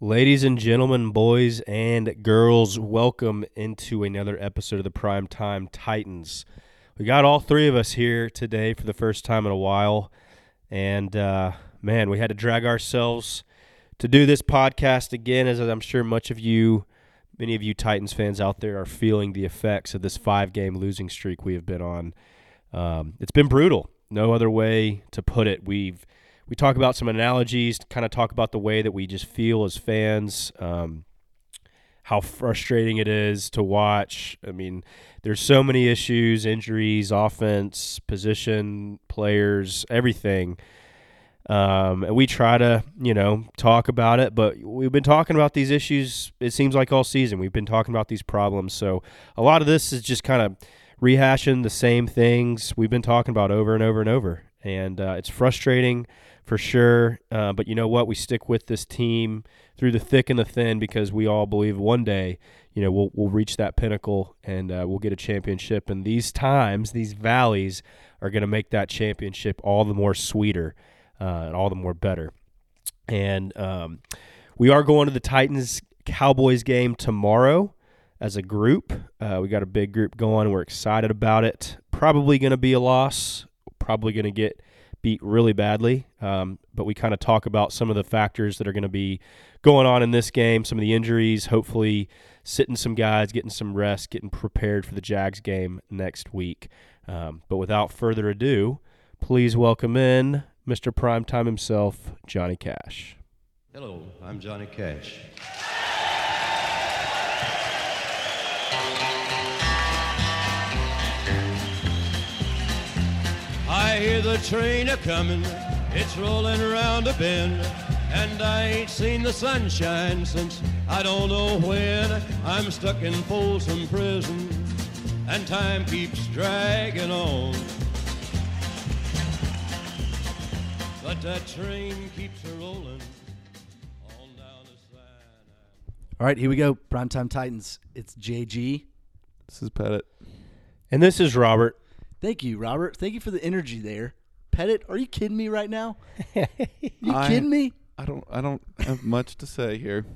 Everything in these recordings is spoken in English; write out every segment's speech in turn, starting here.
Ladies and gentlemen, boys and girls, welcome into another episode of the Prime Time Titans. We got all three of us here today for the first time in a while. And uh, man, we had to drag ourselves to do this podcast again, as I'm sure much of you, many of you Titans fans out there, are feeling the effects of this five game losing streak we have been on. Um, it's been brutal. No other way to put it. We've we talk about some analogies, kind of talk about the way that we just feel as fans, um, how frustrating it is to watch. I mean, there's so many issues, injuries, offense, position, players, everything. Um, and we try to, you know, talk about it, but we've been talking about these issues, it seems like all season. We've been talking about these problems. So a lot of this is just kind of rehashing the same things we've been talking about over and over and over. And uh, it's frustrating for sure. Uh, but you know what? We stick with this team through the thick and the thin because we all believe one day, you know, we'll we'll reach that pinnacle and uh, we'll get a championship. And these times, these valleys, are going to make that championship all the more sweeter uh, and all the more better. And um, we are going to the Titans Cowboys game tomorrow as a group. Uh, we got a big group going. We're excited about it. Probably going to be a loss. Probably going to get beat really badly. Um, but we kind of talk about some of the factors that are going to be going on in this game, some of the injuries, hopefully sitting some guys, getting some rest, getting prepared for the Jags game next week. Um, but without further ado, please welcome in Mr. Primetime himself, Johnny Cash. Hello, I'm Johnny Cash. I hear the train a comin', it's rollin' around a bend, and I ain't seen the sunshine since I don't know when. I'm stuck in Folsom Prison, and time keeps dragging on. But that train keeps a rollin' on down to San All right, here we go. Primetime Titans. It's JG. This is Pettit. And this is Robert. Thank you, Robert. Thank you for the energy there. Pettit, are you kidding me right now? you I- kidding me? I don't. I don't have much to say here.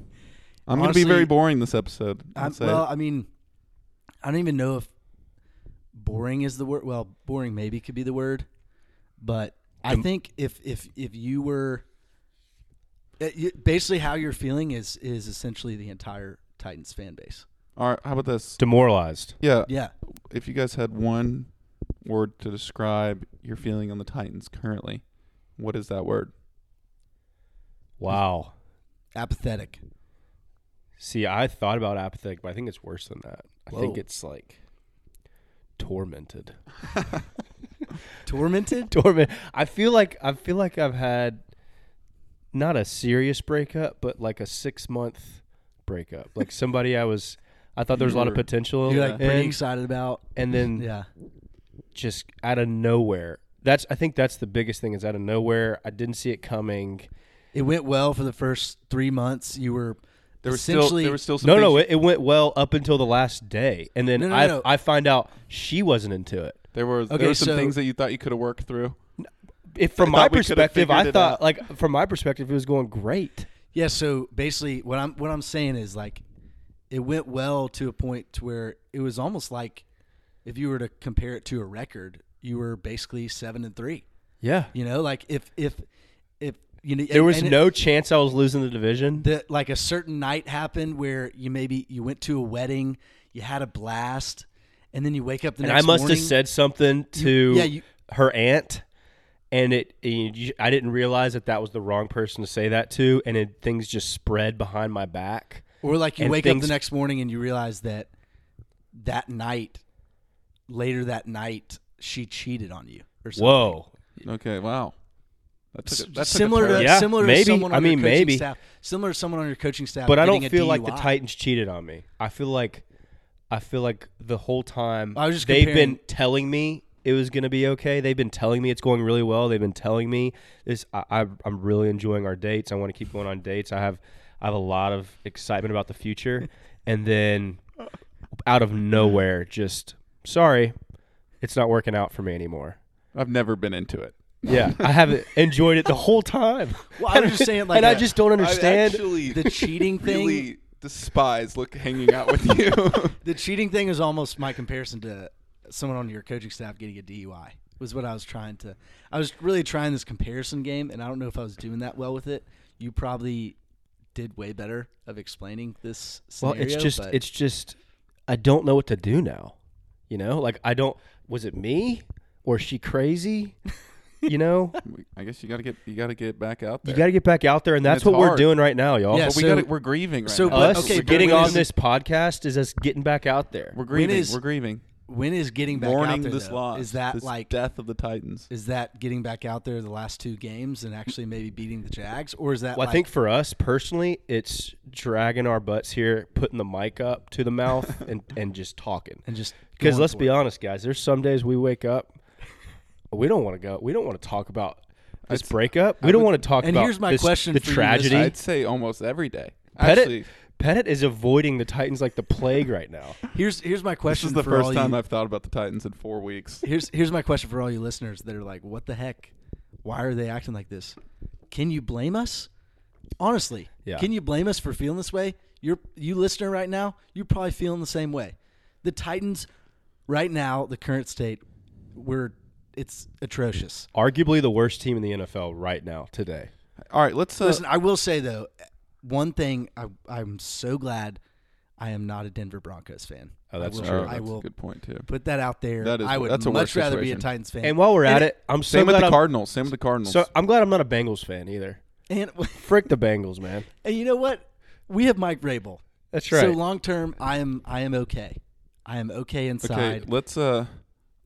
I'm going to be very boring this episode. I'll I'm, say. well, I mean, I don't even know if boring is the word. Well, boring maybe could be the word, but I Um, think if if if you were uh, basically how you're feeling is is essentially the entire Titans fan base. All right. How about this? Demoralized. Yeah. Yeah, If you guys had one word to describe your feeling on the Titans currently, what is that word? Wow. apathetic. See, I thought about apathetic, but I think it's worse than that. I think it's like tormented. Tormented? Torment. I feel like I feel like I've had not a serious breakup, but like a six month breakup. Like somebody I was, I thought there was a lot of potential, You're like pretty excited about. and then Yeah. Just out of nowhere. That's I think that's the biggest thing is out of nowhere. I didn't see it coming. It went well for the first three months. You were There was still. essentially There was still some. No, things no, it, it went well up until the last day, and then No, no, I no. I find out she wasn't into it. There were Okay, there were some so- things that you thought you could have worked through. If from I my thought we could have perspective, I it thought out. like from my perspective, it was going great. yeah. So basically, what I'm what I'm saying is like, it went well to a point to where it was almost like, if you were to compare it to a record, you were basically seven and three. Yeah, You know, like if if if you know, there was and it- no chance I was losing the division. that like a certain night happened where you maybe you went to a wedding, you had a blast, and then you wake up the and I next must morning. have said something to yeah, you- her aunt, and it. you- I didn't realize that that was the wrong person to say that to, and it, things just spread behind my back. Or like you wake up the next morning and you realize that that night, later that night, she cheated on you or something. Whoa, Okay. Wow. That's took a, that a similar to turn. Yeah, similar maybe. to someone on I mean, your coaching maybe. staff. Similar to someone on your coaching staff. but I don't feel like the Titans cheated on me. I feel like, I feel like the whole time I was just they've comparing- been telling me it was going to be okay. They've been telling me it's going really well. They've been telling me this. I, I, I'm really enjoying our dates. I want to keep going on dates. I have, I have a lot of excitement about the future, and then out of nowhere, just sorry, it's not working out for me anymore. I've never been into it. Yeah, I haven't enjoyed it the whole time. Well, I was just saying, like, and I a- just don't understand. Actually the cheating thing. really despise look hanging out with you. The cheating thing is almost my comparison to someone on your coaching staff getting a DUI. Was what I was trying to. I was really trying this comparison game, and I don't know if I was doing that well with it. You probably did way better of explaining this well, it's just it's just I don't know what to do now. You know, like I don't. Was it me or is she crazy? You know, I guess you gotta get you gotta get back out there. you got to get back out there, and that's It's what we're hard. doing right now, y'all. Yeah, but we so- got we're grieving right so, now. but- us okay, but getting when on is- this podcast is us getting back out there. we're grieving. is- we're grieving. When is getting back Mourning out there? this though? loss. Is that this like death of the Titans? is that getting back out there the last two games and actually maybe beating the Jags, or is that? Well, I think for us personally, it's dragging our butts here, putting the mic up to the mouth, and and just talking. and just Because let's be it. honest, guys. There's some days we wake up, we don't want to go. We don't want to talk about this I'd breakup. We I don't want to talk And about. here's my this- question the for you, tragedy. I'd say almost every day. Pettit, Actually, Pettit is avoiding the Titans like the plague right now. Here's here's my question. this is the for first all time you, I've thought about the Titans in four weeks. Here's here's my question for all you listeners that are like, what the heck? Why are they acting like this? Can you blame us? Honestly, Yeah. can you blame us for feeling this way? You're you listener right now, you're probably feeling the same way. The Titans, right now, the current state, we're it's atrocious. Arguably the worst team in the NFL right now today. All right, let's. Uh, Listen, I will say though, one thing I, I'm so glad I am not a Denver Broncos fan. Oh, that's I will, true. I that's will a good point too. put that out there. That is- I would that's a much worse rather be a. Titans fan. And while we're And at it- it, I'm so Same with the I'm, Cardinals. Same with the Cardinals. so I'm glad I'm not a Bengals fan either. and Frick the Bengals, man. And you know what? We have Mike Vrabel. That's right. So long term, I am I am okay. I am okay inside. okay, inside. let's uh,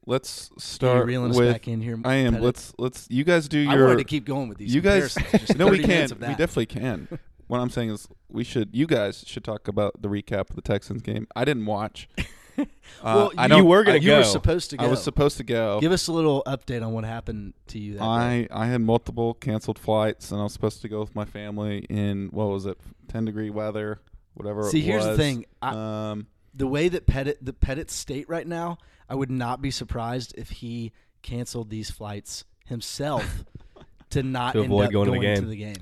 let's Are you start reeling us back in here. I am. Pettit? Let's let's. You guys do your. I your. wanted to keep going with these. you guys. comparisons, no, we can. minutes We definitely can. what I'm saying is, we should. You guys should talk about the recap of the Texans game. I didn't watch. Uh, well, I you, were gonna go. you were supposed to go. I was supposed to go. Give us a little update on what happened to you that day. I I had multiple canceled flights, and I was supposed to go with my family in what was it, ten degree weather, whatever. See, here's the thing. I, um, the way that Pettit the Pettit state right now, I would not be surprised if he canceled these flights himself to not To end avoid up going to the game. to the game.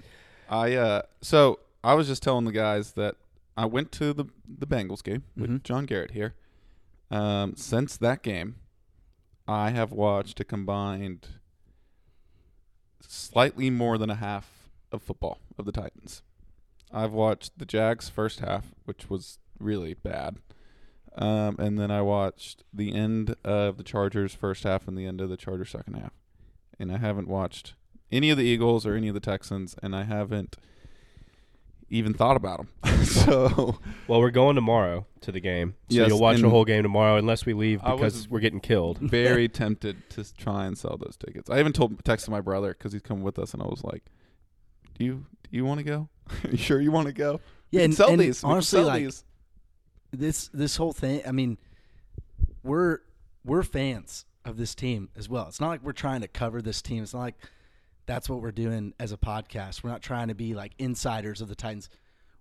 I uh, so I was just telling the guys that I went to the the Bengals game with Mhm. John Garrett here. Um, since that game, I have watched a combined slightly more than a half of football of the Titans. I've watched the Jags first half, which was really bad. Um, and then I watched the end of the Chargers first half and the end of the Chargers second half. And I haven't watched any of the Eagles or any of the Texans, and I haven't even thought about them. so well, we're going tomorrow to the game, so Yes, you'll watch the whole game tomorrow, unless we leave because we're getting killed. very tempted to try and sell those tickets. I even told texted my brother because he's coming with us, and I was like, "Do you do you want to go? you sure you want to go? Yeah, can and, sell and these. Honestly, sell like these." this this whole thing. I mean, we're we're fans of this team as well. It's not like we're trying to cover this team. It's not like that's what we're doing as a podcast. We're not trying to be like insiders of the Titans.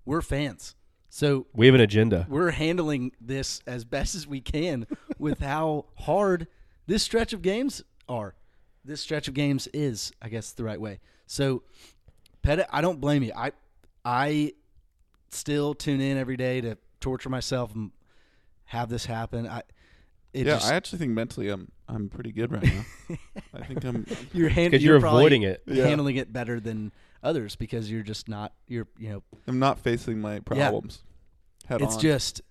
We're fans. So We have an agenda. we're handling this as best as we can with how hard this stretch of games are. This stretch of games is, I guess, the right way. So, Pettit, I don't blame you. I I still tune in every day to torture myself and have this happen. I it yeah, just, I actually think mentally I'm I'm pretty good right now. I think I'm. you're hand, 'Cause you're probably avoiding it. Yeah. handling it better than others because you're just not you're you know I'm not facing my problems head it's on. just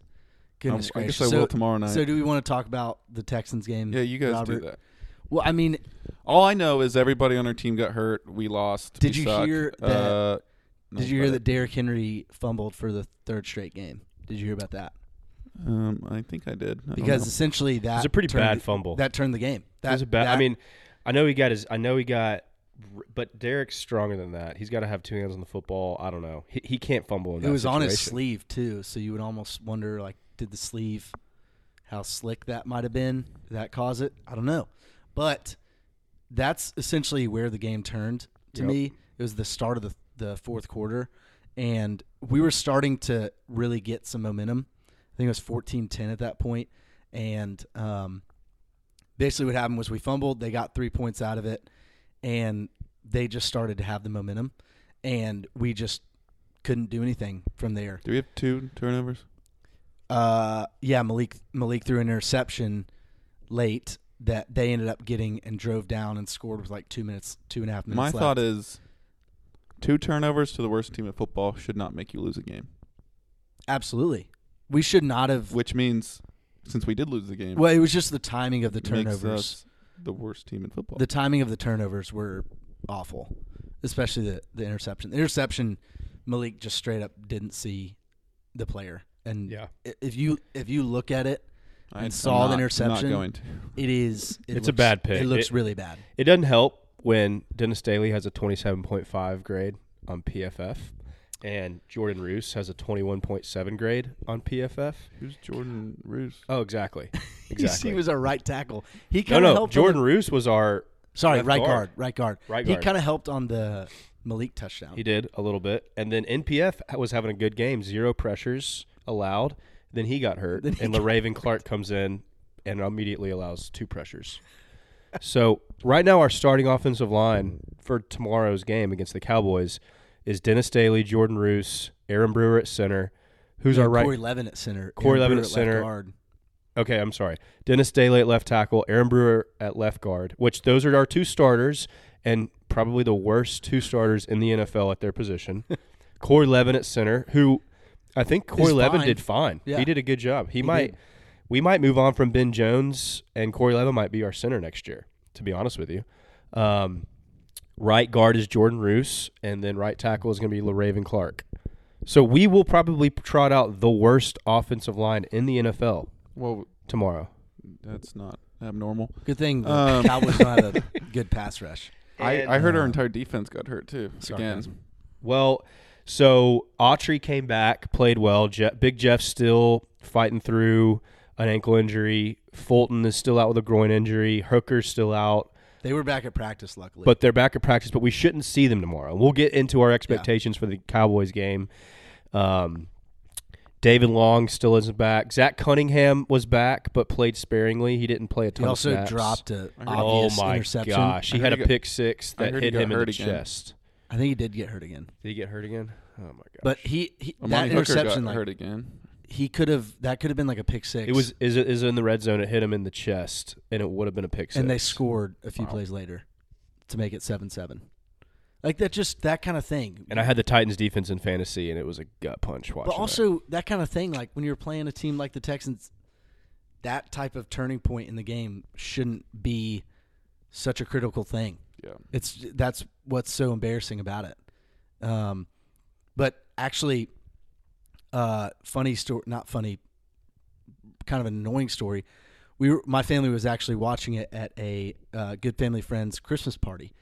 goodness Um, I gracious. guess I so, will tomorrow night. so do we want to talk about the Texans game? yeah, you guys Robert? do that. Well, I mean, All I know is everybody on our team got hurt. We lost. Did we you suck. hear that- Uh, no, did you hear but- that Derrick Henry fumbled for the third straight game? Did you hear about that? Um, I think I did. I Because essentially that It was a pretty bad the- fumble. That turned the game. That It was a bad. I mean, I know he got his. I know he got. But Derrick's stronger than that. He's got to have two hands on the football. I don't know. He, he can't fumble in it that was on his sleeve too, so you would almost wonder like, did the sleeve, how slick that might have been? Did that cause it? I don't know, but that's essentially where the game turned to Yep. me. It was the start of the the fourth quarter, and we were starting to really get some momentum. I think it was 14-10 at that point, and um, basically what happened was we fumbled. They got three points out of it, and they just started to have the momentum, and we just couldn't do anything from there. Do we have two turnovers? Uh, yeah, Malik Malik threw an interception late that they ended up getting and drove down and scored with like two minutes, two and a half minutes. My left. thought is two turnovers to the worst team in football should not make you lose a game. absolutely, we should not have. Which means since we did lose the game, Well, it was just the timing of the it makes turnovers. us the worst team in football. The timing of the turnovers were awful, especially the the interception. The interception, Malik just straight up didn't see the player, and Yeah. if you if you look at it, and I'm saw the not- I'm interception. Not going to. it is it It's a bad pick. It looks It- really bad. It doesn't help when Dennis Daly has a 27.5 grade on PFF and Jordan Roos has a 21.7 grade on PFF. Who's Jordan Roos? Oh, exactly. Exactly. He was our right tackle. He kind of no. helped. on Jordan the- Roos was our. sorry, right guard. guard. right guard. Right He kind of helped on the Malik touchdown. He did a little bit. And then NPF was having a good game, zero pressures allowed. Then he got hurt. He and got Le'Raven Clark comes in and immediately allows two pressures. so right now, our starting offensive line for tomorrow's game against the Cowboys is Dennis Daly, Jordan Roos, Aaron Brewer at center. Who's No, our right? Corey Levin at center. Corey Aaron Levin Brewer at left center. guard. Okay, I'm sorry. Dennis Daly at left tackle, Aaron Brewer at left guard, which those are our two starters and probably the worst two starters in the NFL at their position. Corey Levin at center, who I think Corey He's Levin fine. did fine. Yeah. He did a good job. He, He might did. we might move on from Ben Jones and Corey Levin might be our center next year, to be honest with you. Um, right guard is Jordan Roos, and then right tackle is going to be Le'Raven Clark. So we will probably trot out the worst offensive line in the NFL Well, tomorrow. that's not abnormal. Good thing the Um, Cowboys don't have a good pass rush. I, I heard our uh, entire defense got hurt too. Sarcasm. Again, Well, so Autry came back, played well. Je- Big Jeff still fighting through an ankle injury. Fulton is still out with a groin injury. Hooker's still out, They were back at practice, luckily. but they're back at practice. But we shouldn't see them tomorrow. We'll get into our expectations for the Cowboys game. Um, David Long still isn't back. Zach Cunningham was back, but played sparingly. He didn't play a ton he of also snaps. dropped a I heard- Oh obvious my interception. gosh! He had heard a got- pick six that hit him in the again. chest. I think he did get hurt again. Did he get hurt again? Oh my gosh! But he, he that Amani Hooker interception, got like hurt again. He could have that could have been like a pick six. It was is it is in the red zone. It hit him in the chest, and it would have been a pick six. and they scored a few Wow. plays later to make it seven seven. Like that, just that kind of thing. And I had the Titans defense in fantasy, and it was a gut punch watching. but also that. kind of thing, like when you're playing a team like the Texans, that type of turning point in the game shouldn't be such a critical thing. Yeah. It's that's what's so embarrassing about it. Um, but actually, uh, funny story, not funny, kind of an annoying story. We were, my family was actually watching it at a uh, good family friend's Christmas party,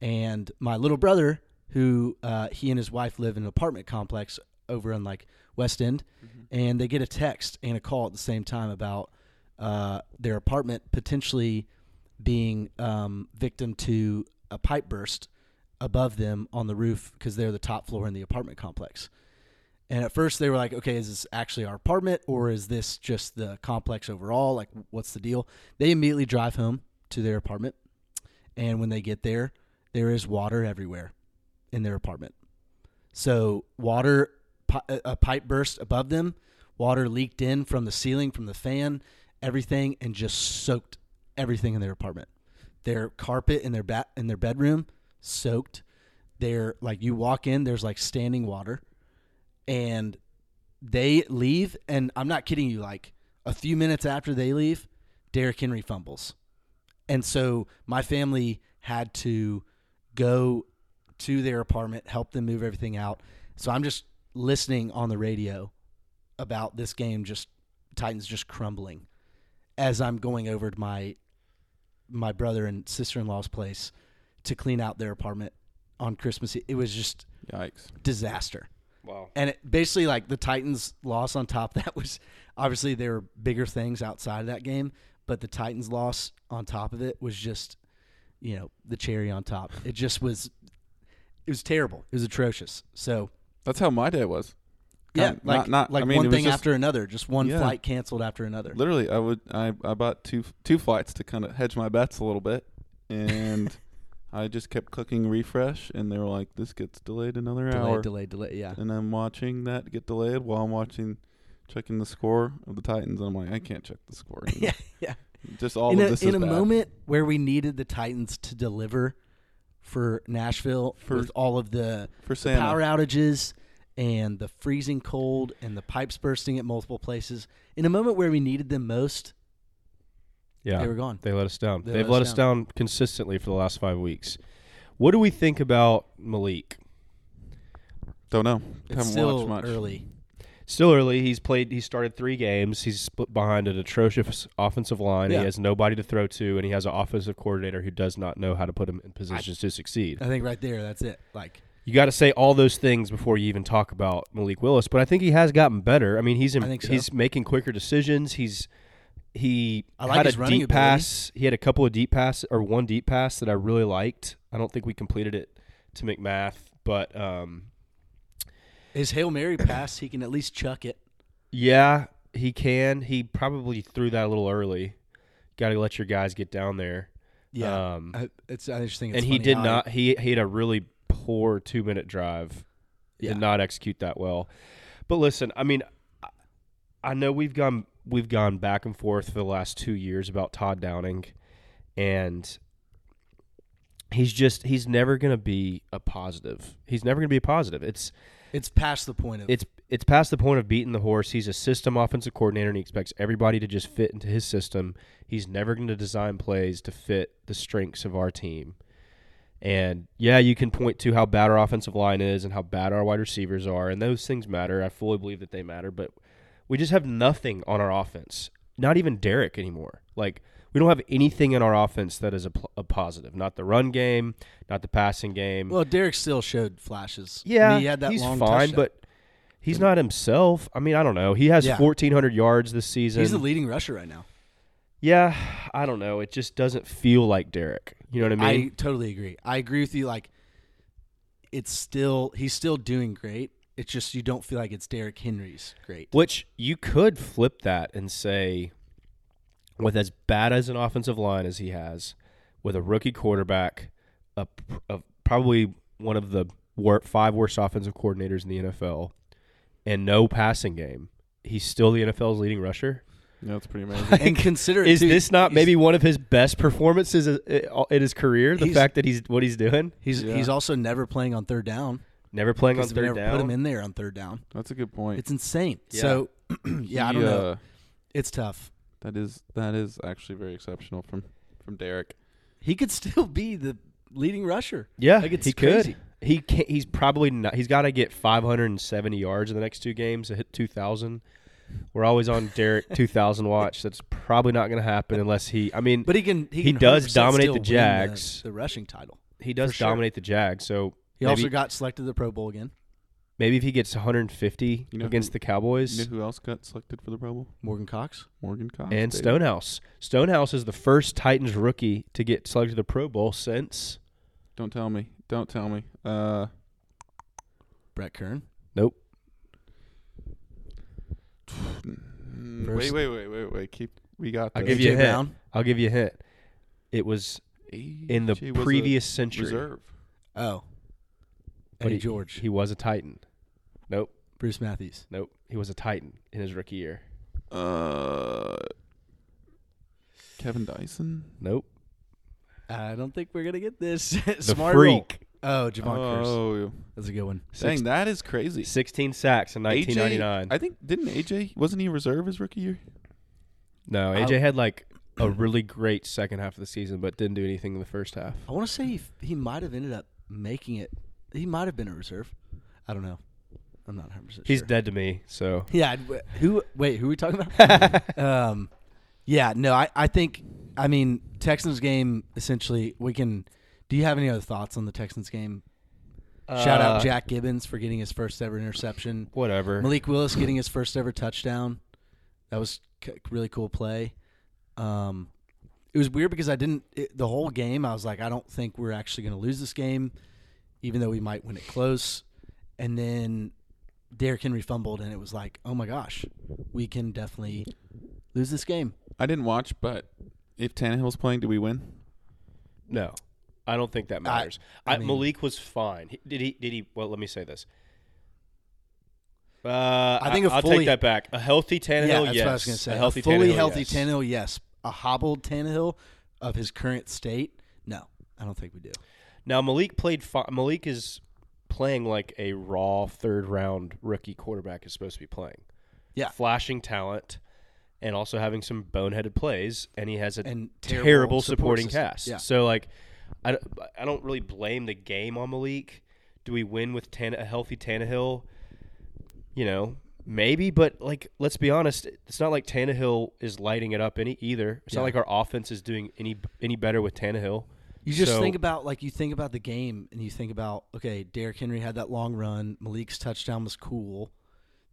and my little brother, who uh, he and his wife live in an apartment complex over in like West End, and they get a text and a call at the same time about uh, their apartment potentially being um, victim to a pipe burst above them on the roof because they're the top floor in the apartment complex. And at first they were like, okay, is this actually our apartment or is this just the complex overall? Like, what's the deal? They immediately drive home to their apartment. And when they get there, there is water everywhere in their apartment. So, water, a pipe burst above them, water leaked in from the ceiling, from the fan, everything, and just soaked everything in their apartment. Their carpet in their bat in their bedroom soaked. They're like you walk in, there's like standing water, and they leave. And I'm not kidding you. Like a few minutes after they leave, Derrick Henry fumbles, and so my family had to go to their apartment, help them move everything out. So I'm just listening on the radio about this game, just Titans just crumbling, as I'm going over to my my brother and sister in law's place to clean out their apartment on Christmas. Eve. It was just Yikes. disaster. Wow. And it, basically, like the Titans' loss on top of that was obviously there were bigger things outside of that game, but the Titans' loss on top of it was just, you know, the cherry on top. It just was, it was terrible. It was atrocious. So That's how my day was. yeah, Kind- like not, not, like I mean, one thing just- after another, just one Yeah. flight canceled after another. Literally, I would I, I bought two two flights to kind of hedge my bets a little bit, and I just kept clicking refresh, and they were like, "This gets delayed another Delay, hour." delay, delay. Yeah. And I'm watching that get delayed while I'm watching, checking the score of the Titans. And I'm like, I can't check the score. Yeah, yeah. Just all in of a, this in a bad. moment where we needed the Titans to deliver for Nashville For- with all of the for Santa. power outages and the freezing cold and the pipes bursting at multiple places. In a moment where we needed them most, Yeah, they were gone. They let us down. They They've let let us us down. consistently for the last five weeks. What do we think about Malik? Don't know. It's Haven't still watched much. early. Still early. He's played. He started three games. He's split behind an atrocious offensive line. Yeah. He has nobody to throw to, and he has an offensive coordinator who does not know how to put him in positions to succeed. I think right there, that's it. Like You got to say all those things before you even talk about Malik Willis. But I think he has gotten better. I mean, he's in, I think so. he's making quicker decisions. He's he I like had his a running deep ability. pass. He had a couple of deep pass or one deep pass that I really liked. I don't think we completed it to McMath, but um, his hail mary pass, he can at least chuck it. yeah, he can. He probably threw that a little early. Got to let your guys get down there. Yeah, Um, I, it's. I just think it's and he did how not. He he had a really poor two minute drive. Yeah. Did not execute that well. But listen, I mean, I- I know we've gone we've gone back and forth for the last two years about Todd Downing, and he's just he's never going to be a positive. He's never going to be a positive. It's It's past the point of it's it's past the point of beating the horse. He's a system offensive coordinator, and he expects everybody to just fit into his system. He's never going to design plays to fit the strengths of our team. And yeah, you can point to how bad our offensive line is and how bad our wide receivers are, and those things matter. I fully believe that they matter, but we just have nothing on our offense. Not even Derrick anymore. Like we don't have anything in our offense that is a, pl- a positive. Not the run game, not the passing game. Well, Derrick still showed flashes. I Yeah, mean, he had that he's long fine, touchdown. but he's not himself. I mean, I don't know. He has Yeah. 1,400 yards this season. he's the leading rusher right now. yeah, I don't know. It just doesn't feel like Derrick. You know what I mean? I totally agree. I agree with you. Like, it's still he's still doing great. It's just you don't feel like it's Derrick Henry's great. Which you could flip that and say, with as bad as an offensive line as he has, with a rookie quarterback, a, a probably one of the wor- five worst offensive coordinators in the NFL, and no passing game, he's still the NFL's leading rusher. Yeah, that's pretty amazing. and consider is too, this not maybe one of his best performances uh, uh, in his career? The fact that he's what he's doing, He's Yeah. he's also never playing on third down. Never playing on third never down. put him in there on third down. that's a good point. It's insane. Yeah. So yeah, I don't know. uh, It's tough. that is that is actually very exceptional from from Derrick. He could still be the leading rusher. Yeah, Like, it's he crazy. could. He can't, he's probably not. He's got to get 570 yards in the next two games to hit 2,000. We're always on Derrick 2,000 watch. That's probably not going to happen unless he. I mean, But he can. He, He can does dominate the win Jags. The, rushing title. he does for sure. dominate the Jags. So He maybe, also got selected to the Pro Bowl again. maybe if he gets 150 You know against who- the Cowboys You know who else got selected for the Pro Bowl? Morgan Cox. Morgan Cox and baby. Stonehouse. Stonehouse is the first Titans rookie to get selected to the Pro Bowl since. Don't tell me. Don't tell me. Uh, Brett Kern. Nope. mm, First- wait, wait, wait, wait, wait. Keep. We got. I'll this. give you a AJ hint. Brown. I'll give you a hint. It was in the AJ was a previous century. reserve. Oh. But Eddie he- George. He was a Titan. Nope. Bruce Matthews. Nope. He was a Titan in his rookie year. Uh, Kevin Dyson. Nope. I don't think we're gonna get this. The Smart roll. freak. Oh, Jevon Kearse. Oh, That's a good one. dang, that is crazy. 16 sacks in 1999. I think didn't AJ wasn't he a reserve his rookie year? no, I- AJ had like a really great second half of the season, but didn't do anything in the first half. I want to say he, he might have ended up making it. He might have been a reserve. I don't know. I'm not 100 percent He's sure. dead to me. So Yeah. I'd- Who? Wait. Who are we talking about? um, yeah. No. I. I think. I mean, Texans game. Essentially, we can. Do you have any other thoughts on the Texans game? Shout out Uh, Jack Gibbens for getting his first ever interception. Whatever. Malik Willis getting his first ever touchdown. That was c- really cool play. Um, it was weird because I didn't it, the whole game. I was like, I don't think we're actually going to lose this game, even though we might win it close. And then Derrick Henry fumbled, and it was like, oh my gosh, we can definitely lose this game. I didn't watch, but if Tannehill's playing, do we win? no. I don't think that matters. I I, mean- Malik was fine. He- Did he? Did he? Well, let me say this. Uh, I think a I'll fully- take that back. A healthy Tannehill, yeah, that's yes. what I was going to say. A healthy fully Tannehill, healthy yes. Tannehill, yes. A hobbled Tannehill of his current state, no, I don't think we do. Now Malik played. Fi- Malik is playing like a raw third round rookie quarterback is supposed to be playing. Yeah. flashing talent, and also having some boneheaded plays, and he has a And terrible, terrible support supporting cast. Yeah. So like, I, don't- I don't really blame the game on Malik. Do we win with Tan- a healthy Tannehill? You know, maybe, but like, let's be honest. It's not like Tannehill is lighting it up any either. It's Yeah. not like our offense is doing any any better with Tannehill. You just So- think about like you think about the game and you think about okay, Derrick Henry had that long run. Malik's touchdown was cool.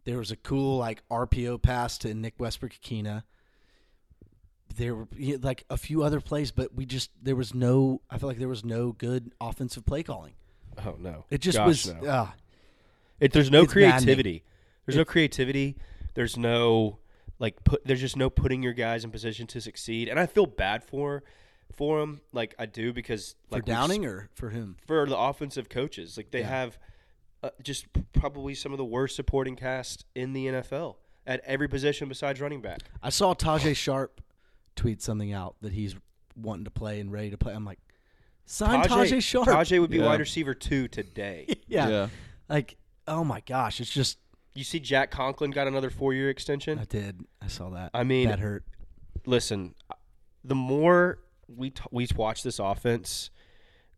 There was a cool like RPO pass to Nick Westbrook-Ikhine. There were like a few other plays, but we just there was no. I feel like there was no good offensive play calling. Oh no, It just Gosh, was. no. Uh, It, there's no It's maddening. creativity. There's no creativity. There's no like put. There's just no putting your guys in position to succeed. And I feel bad for for him. Like I do because for like we've Downing or for him for the offensive coaches. Like they Yeah. have uh, just probably some of the worst supporting cast in the NFL at every position besides running back. I saw Tajaé Sharpe tweet something out that he's wanting to play and ready to play. I'm like, sign Tajaé, Sharpe. Tajaé would be Yeah. wide receiver two today. yeah. Yeah. Like, oh my gosh, it's just. you see, Jack Conklin got another four year extension. I did. I saw that. I mean, that hurt. listen, the more we t- we watch this offense,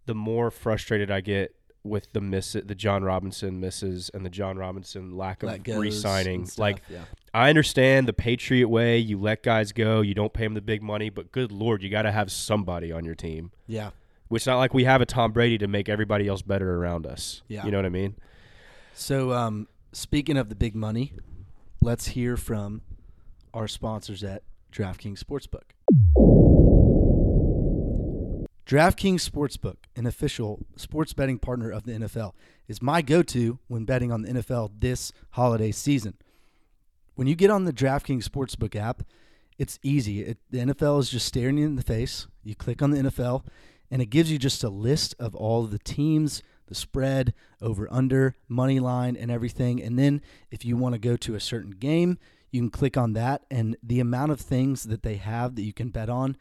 the more frustrated I get with the miss the Jon Robinson misses and the Jon Robinson lack of re-signing. stuff, Like yeah. I understand the Patriot way, you let guys go, you don't pay them the big money, but good lord, you got to have somebody on your team. yeah, Which not like we have a Tom Brady to make everybody else better around us. Yeah. You know what I mean? So, um, speaking of the big money, let's hear from our sponsors at DraftKings Sportsbook. DraftKings Sportsbook, an official sports betting partner of the NFL, is my go to when betting on the NFL this holiday season. When you get on the DraftKings Sportsbook app, it's easy. It, the NFL is just staring you in the face. You click on the NFL, and it gives you just a list of all of the teams, the spread, over under, money line, and everything. And then if you want to go to a certain game, you can click on that, and the amount of things that they have that you can bet on,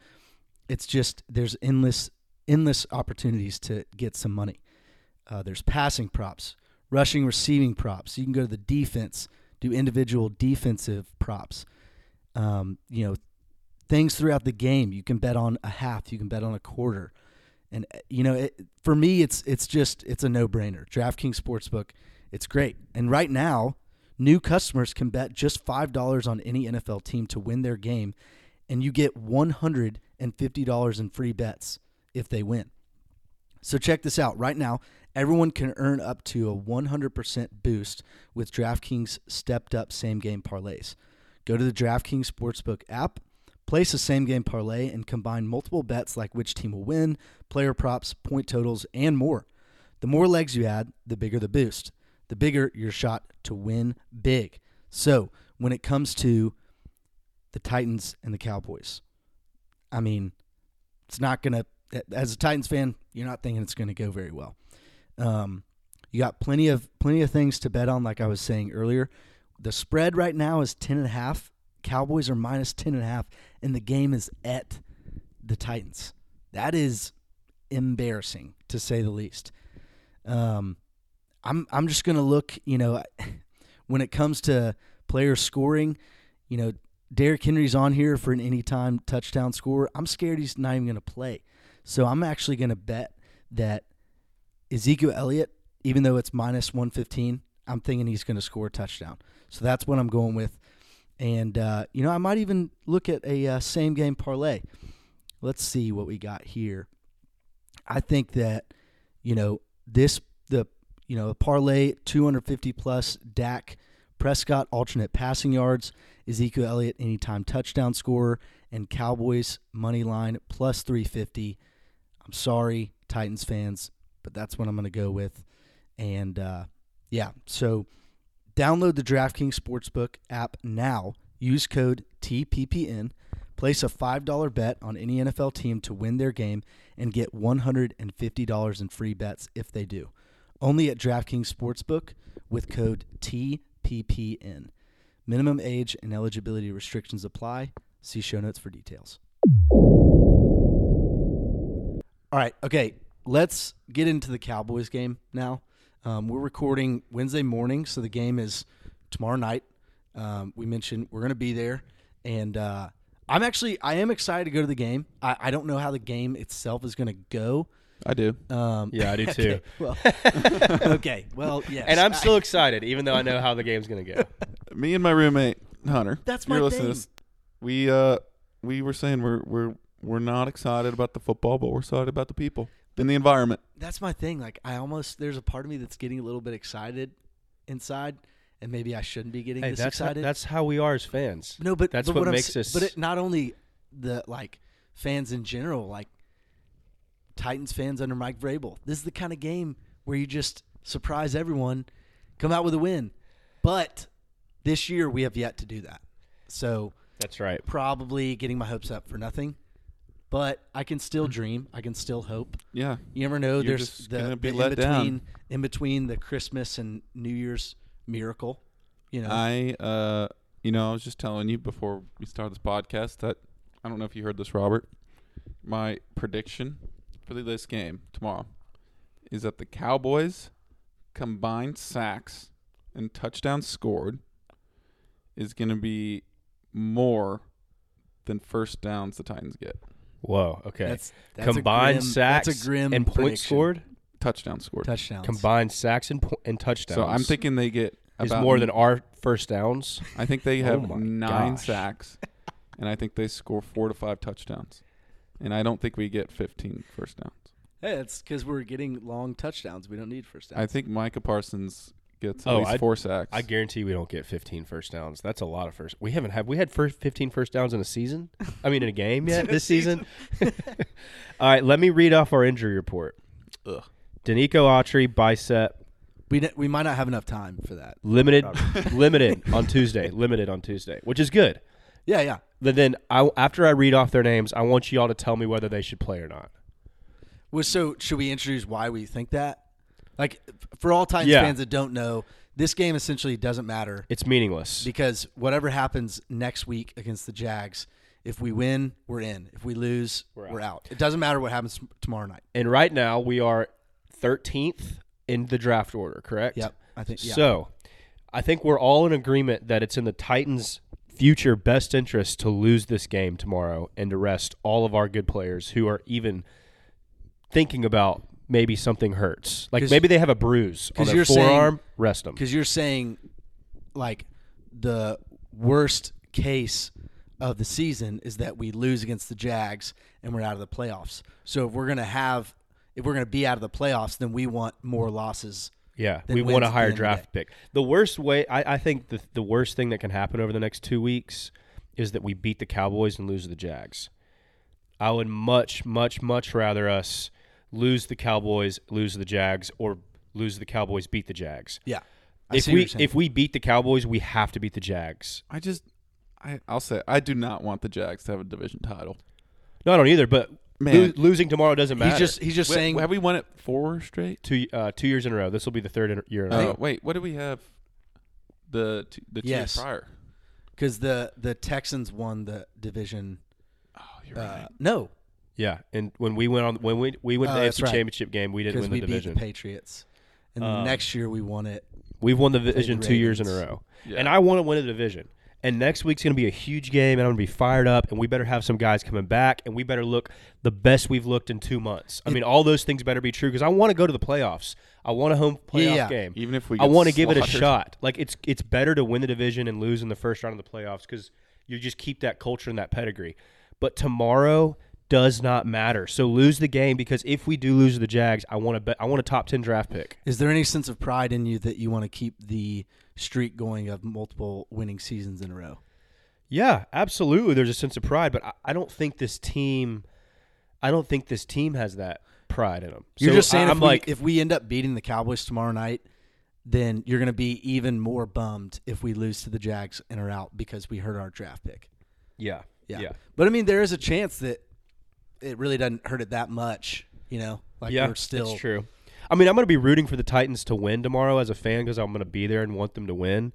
it's just there's endless endless opportunities to get some money. Uh, there's passing props, rushing, receiving props. You can go to the defense, do individual defensive props. Um, you know, things throughout the game. You can bet on a half. You can bet on a quarter. And uh, you know, it, for me, it's it's just it's a no brainer. DraftKings Sportsbook, it's great. And right now, new customers can bet just five dollars on any NFL team to win their game, and you get one hundred and fifty dollars in free bets if they win. So check this out. Right now, everyone can earn up to a 100% boost with DraftKings stepped up same game parlays. Go to the DraftKings Sportsbook app, place a same game parlay, and combine multiple bets like which team will win, player props, point totals, and more. The more legs you add, the bigger the boost, the bigger your shot to win big. So when it comes to the Titans and the Cowboys, I mean, it's not going to, as a Titans fan, you're not thinking it's going to go very well. Um, you got plenty of plenty of things to bet on, like I was saying earlier. The spread right now is ten and a half. Cowboys are minus ten and a half, and the game is at the Titans. That is embarrassing to say the least. Um, I'm I'm just gonna look. You know, when it comes to player scoring, you know, Derrick Henry's on here for an anytime touchdown score. I'm scared he's not even gonna play. So I'm actually gonna bet that Ezekiel Elliott, even though it's minus 115, I'm thinking he's going to score a touchdown. So that's what I'm going with. And, uh, you know, I might even look at a uh, same game parlay. Let's see what we got here. I think that, you know, this, the, you know, parlay 250 plus Dak Prescott alternate passing yards, Ezekiel Elliott anytime touchdown scorer, and Cowboys money line plus 350. I'm sorry, Titans fans, but that's what I'm going to go with. And uh, yeah, so download the DraftKings Sportsbook app now. Use code TPPN. Place a $5 bet on any NFL team to win their game and get $150 in free bets if they do. Only at DraftKings Sportsbook with code TPPN. Minimum age and eligibility restrictions apply. See show notes for details. All right, okay, let's get into the Cowboys game now. Um, we're recording Wednesday morning, so the game is tomorrow night. Um, we mentioned we're going to be there, and uh, I'm actually I am excited to go to the game. I, I don't know how the game itself is going to go. I do. Um, Yeah, I do too. okay, well, okay, well, yes, And I'm I- still excited, even though I know how the game's gonna go. Me and my roommate Hunter. That's you're my listening to thing. this, We uh we were saying we're we're we're not excited about the football, but we're excited about the people and the environment. that's my thing. Like I almost there's a part of me that's getting a little bit excited inside, and maybe I shouldn't be getting Hey, this that's how, excited. that's how we are as fans. no, but that's but what I'm makes s- us- But it, not only the like fans in general, like Titans fans under Mike Vrabel. This is the kind of game where you just surprise everyone, come out with a win. But this year we have yet to do that. So That's right. probably getting my hopes up for nothing. But I can still dream. I can still hope. Yeah. You never know. You're there's the, the in down. between in between the Christmas and New Year's miracle. You know, I uh you know, I was just telling you before we started this podcast that I don't know if you heard this, Robert. My prediction for this game tomorrow is that the Cowboys combined sacks and touchdowns scored is going to be more than first downs the Titans get. Whoa. Okay. that's, that's a Combined grim- sacks That's a grim and points prediction. scored. Touchdowns scored. touchdowns. Combined sacks and po- and touchdowns. So I'm thinking they get is about more than our first downs. I think they Oh have my nine gosh. sacks, and I think they score four to five touchdowns. And I don't think we get 15 first downs. Hey, it's because we're getting long touchdowns. We don't need first downs. I think Micah Parsons gets at Oh, least I'd- four sacks. I guarantee we don't get 15 first downs. That's a lot of first. We haven't had we had first 15 first downs in a season. I mean, in a game yet this season. All right, let me read off our injury report. Ugh. Denico Autry bicep we ne- we might not have enough time for that. limited limited on Tuesday. Limited on Tuesday, which is good. Yeah, yeah. But then I after I read off their names, I want you all to tell me whether they should play or not. Well, so should we introduce why we think that? Like for all Titans Yeah. fans that don't know, this game essentially doesn't matter It's meaningless. because whatever happens next week against the Jags, if we win, we're in. If we lose, We're out. out. It doesn't matter what happens t- tomorrow night. And right now we are 13th in the draft order, correct? Yep, I think. Yeah. So, I think we're all in agreement that it's in the Titans' future best interest to lose this game tomorrow and to rest all of our good players who are even thinking about maybe something hurts. Like maybe they have a bruise on their you're saying- forearm. rest them. because you're saying like the worst case of the season is that we lose against the Jags and we're out of the playoffs. So if we're gonna have if we're gonna be out of the playoffs, then we want more losses. Yeah, we want a higher draft pick. The worst way, I, I think, the the worst thing that can happen over the next two weeks is that we beat the Cowboys and lose the Jags. I would much, much, much rather us lose the Cowboys, lose the Jags, or lose the Cowboys, beat the Jags. Yeah. I if see what we you're if we beat the Cowboys, we have to beat the Jags. I just, I, I'll say, I do not want the Jags to have a division title. No, I don't either. But Man. lo- losing tomorrow doesn't matter. he's just he's just Wait, saying have we won it four straight? two uh, two years in a row. This will be the third in- year in a Oh, row. wait, what do we have? The two, the two Yes. years prior. because the the Texans won the division. Oh, you're Uh, right. no, Yeah, and when we went on when we we went Oh, to the that's AFC right. Championship game, we didn't because win we the beat division. the Patriots, and Um, next year we won it. We've won the the division two years in a Ravens. row, Yeah. and I want to win the division. And next week's going to be a huge game, and I'm going to be fired up. And we better have some guys coming back, and we better look the best we've looked in two months. I mean, all those things better be true because I want to go to the playoffs. I want a home playoff yeah. game. Even if we I get want to give it a slaughtered. shot. Like it's it's better to win the division and lose in the first round of the playoffs because you just keep that culture and that pedigree. But tomorrow does not matter. So lose the game because if we do lose to the Jags, I want to bet I want a top ten draft pick. Is there any sense of pride in you that you want to keep the streak going of multiple winning seasons in a row? Yeah, absolutely. There's a sense of pride, but I, I don't think this team, I don't think this team has that pride in them. You're So just saying I- if we, like, if we end up beating the Cowboys tomorrow night, then you're going to be even more bummed if we lose to the Jags and are out because we hurt our draft pick. yeah, Yeah. Yeah. But I mean, there is a chance that it really doesn't hurt it that much. You know, like yeah, we're still it's true. I mean, I'm going to be rooting for the Titans to win tomorrow as a fan because I'm going to be there and want them to win.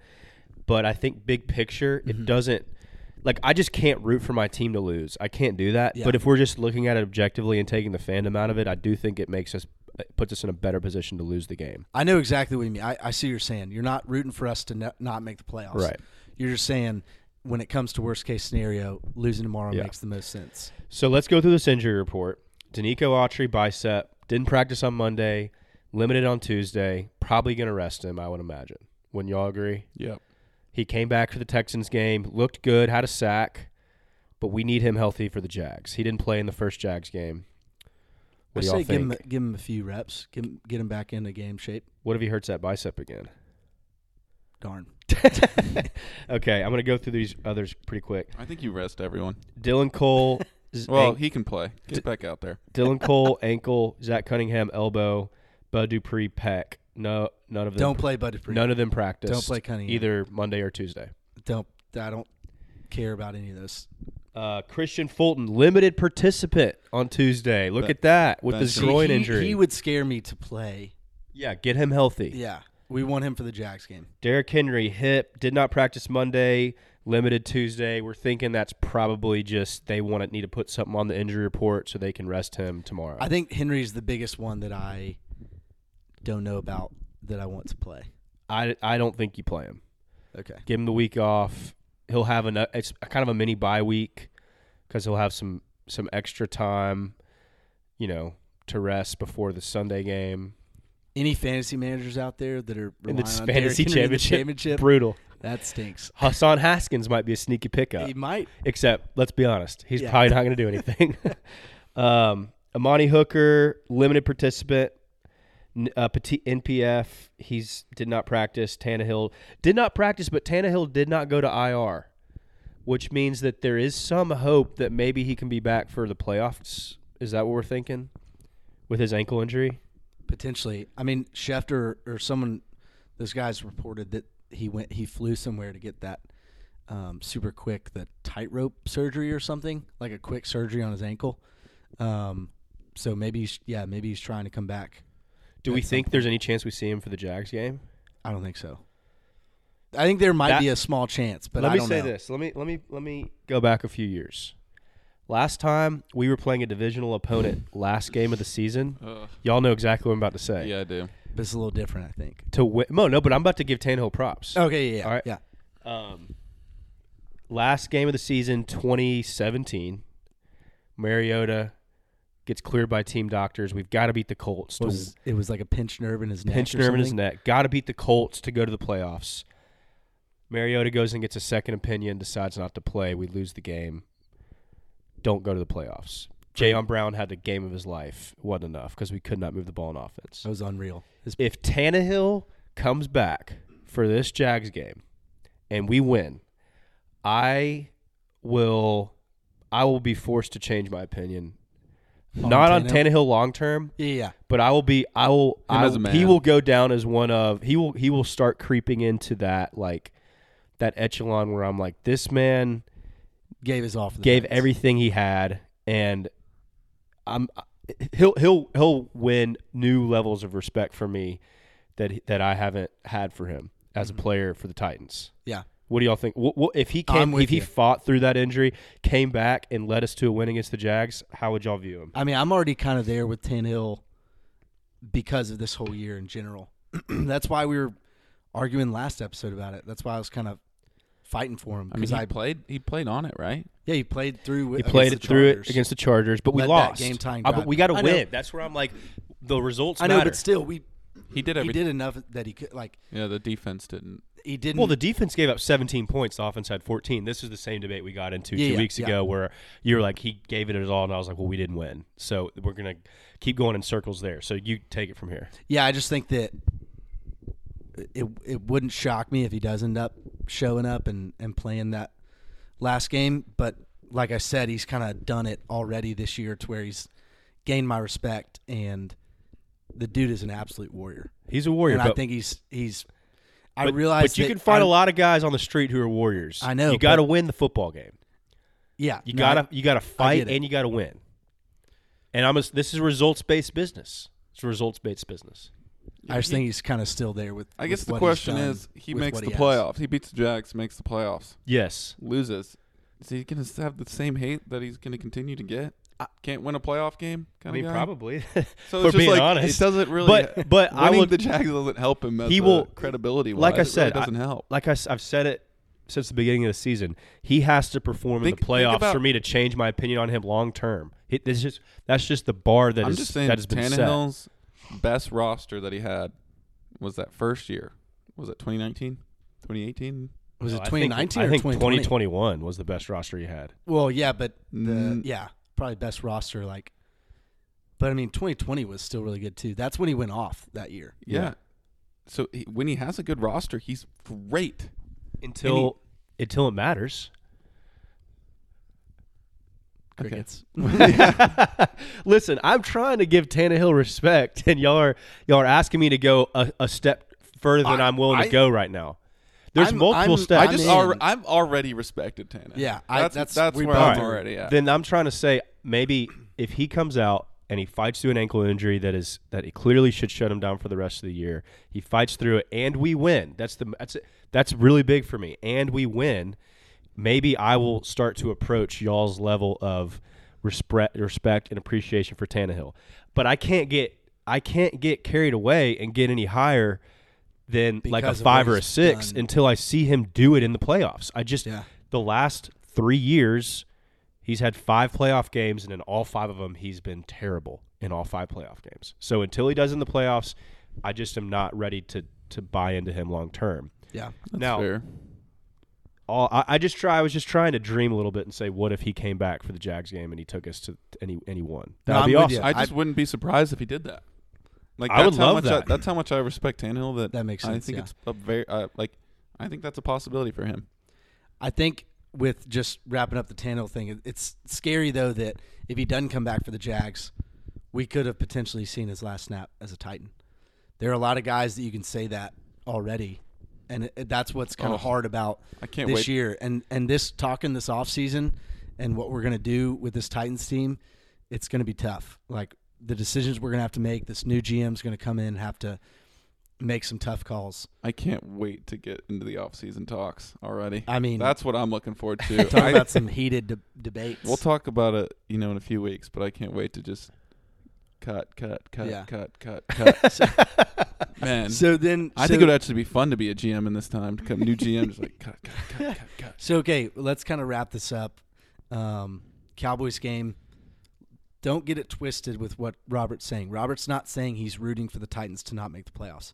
But I think big picture, Mm-hmm. it doesn't. Like I just can't root for my team to lose. I can't do that. Yeah. But if we're just looking at it objectively and taking the fandom out of it, I do think it makes us it puts us in a better position to lose the game. I know exactly what you mean. I, I see what you're saying. You're not rooting for us to no, not make the playoffs. Right. You're just saying when it comes to worst case scenario, losing tomorrow Yeah. makes the most sense. So let's go through this injury report. Denico Autry bicep didn't practice on Monday, limited on Tuesday. Probably going to rest him, I would imagine. Wouldn't y'all agree? Yep. He came back for the Texans game, looked good, had a sack, but we need him healthy for the Jags. He didn't play in the first Jags game. What I do say y'all give think? him, a- give him a few reps, get him, get him back into game shape. what if he hurts that bicep again? Darn. okay, I'm going to go through these others pretty quick. I think you rest everyone. Dylan Cole, z- Well, ank- he can play. Get back out there. Dylan Cole ankle, Zach Cunningham elbow, Bud Dupree pec. No, none of them. Don't play Bud Dupree. None of them practiced. Don't play Cunningham. either Monday or Tuesday. Don't. I don't care about any of those. Uh, Kristian Fulton, limited participant on Tuesday. Look That- at that with that's- his groin he, injury. He would scare me to play. yeah, get him healthy. Yeah. We want him for the Jags game. Derrick Henry, hip, did not practice Monday, limited Tuesday. We're thinking that's probably just they want to need to put something on the injury report so they can rest him tomorrow. I think Henry's the biggest one that I don't know about that I want to play. I, I don't think you play him. Okay. Give him the week off. He'll have an it's kind of a mini bye week because he'll have some some extra time, you know, to rest before the Sunday game. Any fantasy managers out there that are In the fantasy in the championship, championship? brutal. That stinks. Hassan Haskins might be a sneaky pickup. He might. Except, let's be honest, he's Yeah. probably not going to do anything. um, Amani Hooker, limited participant, uh, petit NPF. He's did not practice. Tannehill did not practice, but Tannehill did not go to IR, which means that there is some hope that maybe he can be back for the playoffs. Is that what we're thinking with his ankle injury? Potentially. I mean, Schefter or someone, those guys reported that he went, he flew somewhere to get that um, super quick, the tightrope surgery or something, like a quick surgery on his ankle. Um, so maybe, he's, yeah, maybe he's trying to come back. Do we think there's any chance we see him for the Jags game? I don't think so. I think there might That- be a small chance, but let I me don't say know. this. Let me let me let me go back a few years. Last time we were playing a divisional opponent, last game of the season. Ugh. Y'all know exactly what I'm about to say. Yeah, I do. But it's a little different, I think. To win, no, no, but I'm about to give Tannehill props. Okay, yeah, yeah, All right. yeah. Um, last game of the season, 2017. Mariota gets cleared by team doctors. We've got to beat the Colts. What to was, it was like a pinched nerve in his neck. pinch or nerve in his neck. Got to beat the Colts to go to the playoffs. Mariota goes and gets a second opinion, decides not to play. We lose the game. Don't go to the playoffs. Jayon Brown had the game of his life. It wasn't enough because we could not move the ball in offense. That was unreal. His, If Tannehill comes back for this Jags game and we win, I will I will be forced to change my opinion. On Not on Tannehill? Tannehill long term, yeah, yeah. but I will be I will I, as a man. he will go down as one of he will he will start creeping into that like that echelon where I'm like this man Gave his off. gave everything he had and I'm he'll he'll he'll win new levels of respect for me that that I haven't had for him as a mm-hmm. player for the Titans. Yeah. What do y'all think? What, what, if he came, if he you. fought through that injury, came back and led us to a win against the Jags, how would y'all view him? I mean, I'm already kind of there with Tannehill because of this whole year in general. That's why we were arguing last episode about it. That's why I was kind of fighting for him I mean, because he I, played. He played on it, right? yeah he played through. He played it through it against the Chargers, but we Let lost. Game time, Uh, but we got to win. That's where I'm like, the results I know, matter. but still, we He did he did enough that he could like Yeah, the defense didn't. he didn't. well, the defense gave up 17 points. The offense had 14. This is the same debate we got into Yeah, two yeah, weeks yeah. ago, where you were like, he gave it his all, and I was like, well, we didn't win. So we're gonna keep going in circles there. So you take it from here. yeah, I just think that it it wouldn't shock me if he does end up showing up and and playing that last game. But like I said, he's kind of done it already this year to where he's gained my respect, and the dude is an absolute warrior. He's a warrior, and but I think he's he's. I but, realize but you can find I- a lot of guys on the street who are warriors. I know, You got to win the football game. Yeah, You no, gotta you gotta fight and you gotta win. And I'm a, this is results based business. It's results based business. I just think he's kind of still there with. I guess with the what question is, he makes what the he has. playoffs. He beats the Jags, makes the playoffs, Yes. loses. Is he going to have the same hate that he's going to continue to get? Can't win a playoff game, I mean, of guy. probably. So for it's just being like honest. it doesn't really. But- but I winning the Jags doesn't help him. As He will- credibility. like I wise. It said, really doesn't help. like I, I've said it since the beginning of the season. He has to perform Think- in the playoffs about- for me to change my opinion on him long term. This is just that's just the bar that I'm is- just saying, that has been set. Tannehill's best roster that he had was that first year. Was it 2019, 2018? Was No, it I think- 2019 I think 2020? 2021 was the best roster he had. Well, yeah, but the Mm. yeah, probably best roster. Like, but I mean, 2020 was still really good too. That's when he went off that year. Yeah. Yeah. So he, when he has a good roster, he's great. Until until it matters. Okay. Crickets. Listen, I'm trying to give Tannehill respect, and y'all are y'all are asking me to go a, a step further than I- I, am willing I- to go right now. There's I'm- multiple I'm- steps. I just in. al- I'm already respected Tannehill. Yeah, I- that's that's- that's we where both I'm are. already at. then I'm trying to say maybe if he comes out and he fights through an ankle injury that is that it clearly should shut him down for the rest of the year. He fights through it and we win. That's the that's that's really big for me. And we win. Maybe I will start to approach y'all's level of respect respect and appreciation for Tannehill. But I can't get I can't get carried away and get any higher than like a five or a six done. until I see him do it in the playoffs. I just Yeah. the last three years, he's had five playoff games, and in all five of them, he's been terrible in all five playoff games. So until he does in the playoffs, I just am not ready to to buy into him long term. Yeah. That's now, fair. All I, I just try. I was just trying to dream a little bit and say, what if he came back for the Jags game and he took us to any any one? No, That'd be I'm with awesome. I just wouldn't be surprised if he did that. Like I would that's how love much I, that. that's how much I respect Tannehill. That That makes sense. I sense, think yeah. it's a very uh, like I think that's a possibility for him. I think with just wrapping up the Tannehill thing, it's scary though that if he doesn't come back for the Jags, we could have potentially seen his last snap as a Titan. There are a lot of guys that you can say that already, and it, that's what's kind Oh, of hard about I can't this wait. year. And and this talking this offseason and what we're gonna do with this Titans team, it's gonna be tough. Like the decisions we're gonna have to make. This new GM's gonna come in and have to make some tough calls. I can't wait to get into the off-season talks already. I mean, That's what I'm looking forward to. talk about some heated de- debates. we'll talk about it, you know, in a few weeks. But I can't wait to just cut, cut, cut, Yeah. cut, cut, cut. Man, So then, I so, think it would actually be fun to be a GM in this time. To come new GM, just like cut, cut, cut, cut, cut. So okay, let's kind of wrap this up. Um, Cowboys game. Don't get it twisted with what Robert's saying. Robert's not saying he's rooting for the Titans to not make the playoffs.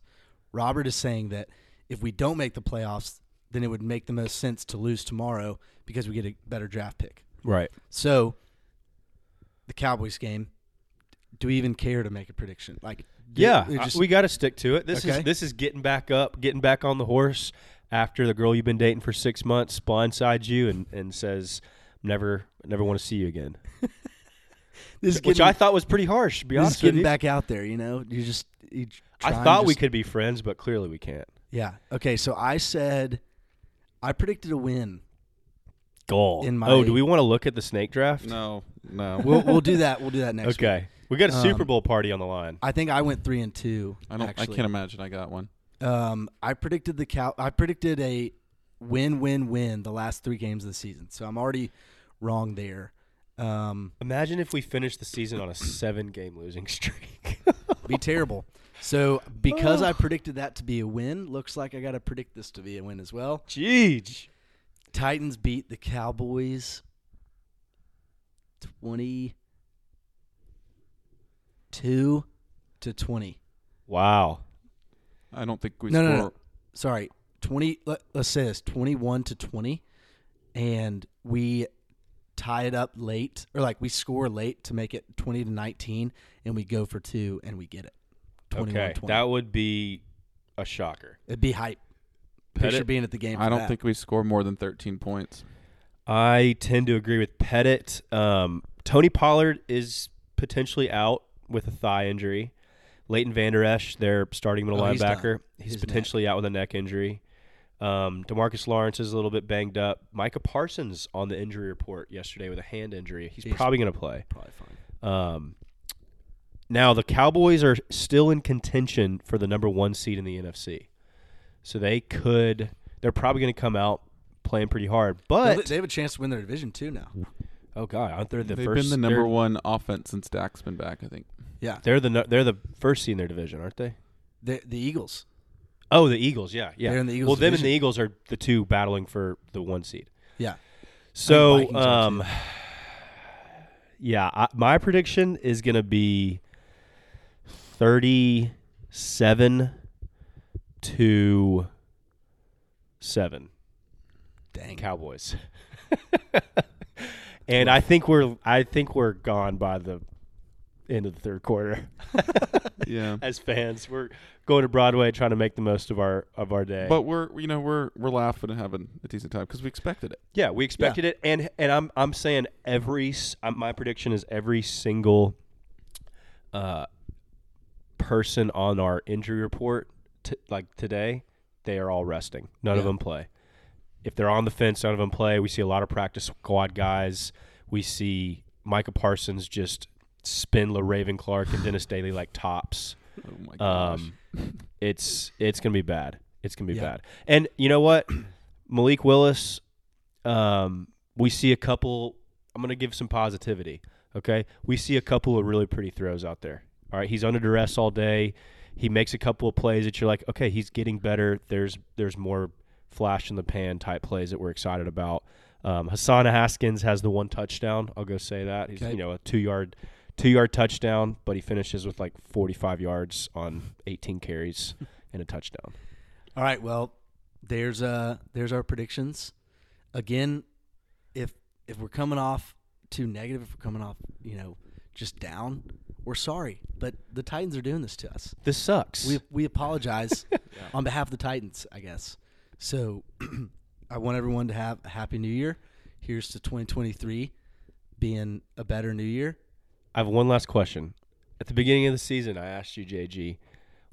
Robert is saying that if we don't make the playoffs, then it would make the most sense to lose tomorrow because we get a better draft pick. right. So, the Cowboys game. Do we even care to make a prediction? Like, do- Yeah, we just- we got to stick to it. This Okay. is this is getting back up, getting back on the horse after the girl you've been dating for six months blindsides you and, and says, "Never, never want to see you again." this Which getting, I thought was pretty harsh. To be this is honest with getting you, back out there. You know, you just. You I try and thought we could be friends, but clearly we can't. Yeah. Okay. So I said, I predicted a win. Goal. In my oh, do we want to look at the snake draft? No, no. We'll we'll do that. We'll do that next. okay, Week. We got a Super Um, Bowl party on the line. I think I went three and two. I don't. Actually. I can't imagine I got one. Um, I predicted the cow. I predicted a win, win, win the last three games of the season. So I'm already wrong there. Um, Imagine if we finished the season on a seven-game losing streak. be terrible. So because I predicted that to be a win, looks like I got to predict this to be a win as well. Jeez. Titans beat the Cowboys 22 to 20. Wow. I don't think we No, score. no, no. Sorry, 20 let, let's say this 21 to 20 and we tie it up late or like we score late to make it 20 to 19 and we go for two and we get it. 21 Okay, 20. that would be a shocker. It'd be hype. Pettit? Picture being at the game. I don't that. think we score more than 13 points. I tend to agree with Pettit. Um, Tony Pollard is potentially out with a thigh injury. Leighton Vander Esch, their starting middle Oh, linebacker, he's, His potentially out with a neck injury. Um, Demarcus Lawrence is a little bit banged up. Micah Parsons on the injury report yesterday with a hand injury. He's, He's- probably going to play. Probably fine. Um, now the Cowboys are still in contention for the number one seed in the NFC, so they could. They're probably going to come out playing pretty hard. But they have a chance to win their division too now. Oh god, aren't they the They've first? been the number they're, one offense since Dak's been back. I think. Yeah, They're the nu- they're the first seed in their division, aren't they? the the Eagles. Oh, the Eagles. Yeah, yeah. They're in the Eagles well, them and division. the Eagles are the two battling for the one seed. Yeah, So, Vikings are um, yeah, I, my prediction is going to be thirty-seven to seven dang. Cowboys, and I think we're I think we're gone by the end of the third quarter. Yeah. As fans, we're going to Broadway trying to make the most of our of our day. But we're you know we're we're laughing and having a decent time because we expected it. Yeah, we expected it, and and I'm I'm saying every s- my prediction is every single uh person on our injury report t- like today they are all resting. None of them play. If they're on the fence, none of them play. We see a lot of practice squad guys. We see Micah Parsons just spin Le'Raven Clark and Dennis Daly like tops. Oh my gosh. Um, it's it's gonna be bad. It's gonna be Yeah. bad. And you know what, Malik Willis, um, we see a couple. I'm gonna give some positivity. Okay, we see a couple of really pretty throws out there. All right, he's under duress all day. He makes a couple of plays that you're like, okay, he's getting better. There's there's more flash in the pan type plays that we're excited about. Um, Hassan Haskins has the one touchdown. I'll go say that. He's Okay. you know a two yard two yard touchdown, but he finishes with like 45 yards on 18 carries and a touchdown. All right, well, there's uh there's our predictions. Again, if if we're coming off too negative, if we're coming off, you know, just down, we're sorry. But the Titans are doing this to us. This sucks. We we apologize on behalf of the Titans, I guess. So I want everyone to have a happy new year. Here's to 2023 being a better new year. I have one last question. At the beginning of the season, I asked you, JG,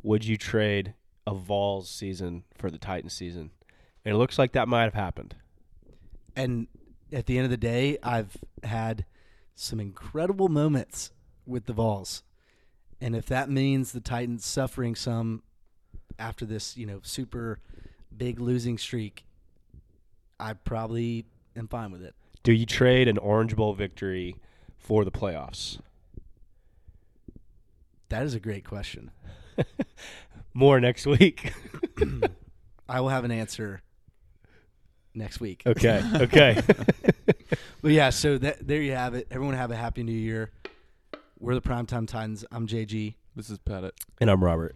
would you trade a Vols season for the Titans season? And it looks like that might have happened. And at the end of the day, I've had some incredible moments with the Vols. And if that means the Titans suffering some after this, you know, super big losing streak, I probably am fine with it. Do you trade an Orange Bowl victory for the playoffs? That is a great question. More next week. I will have an answer next week. okay. Okay. But yeah, so that, there you have it. Everyone have a happy new year. We're the Primetime Titans. I'm JG. This is Pettit. and I'm Robert.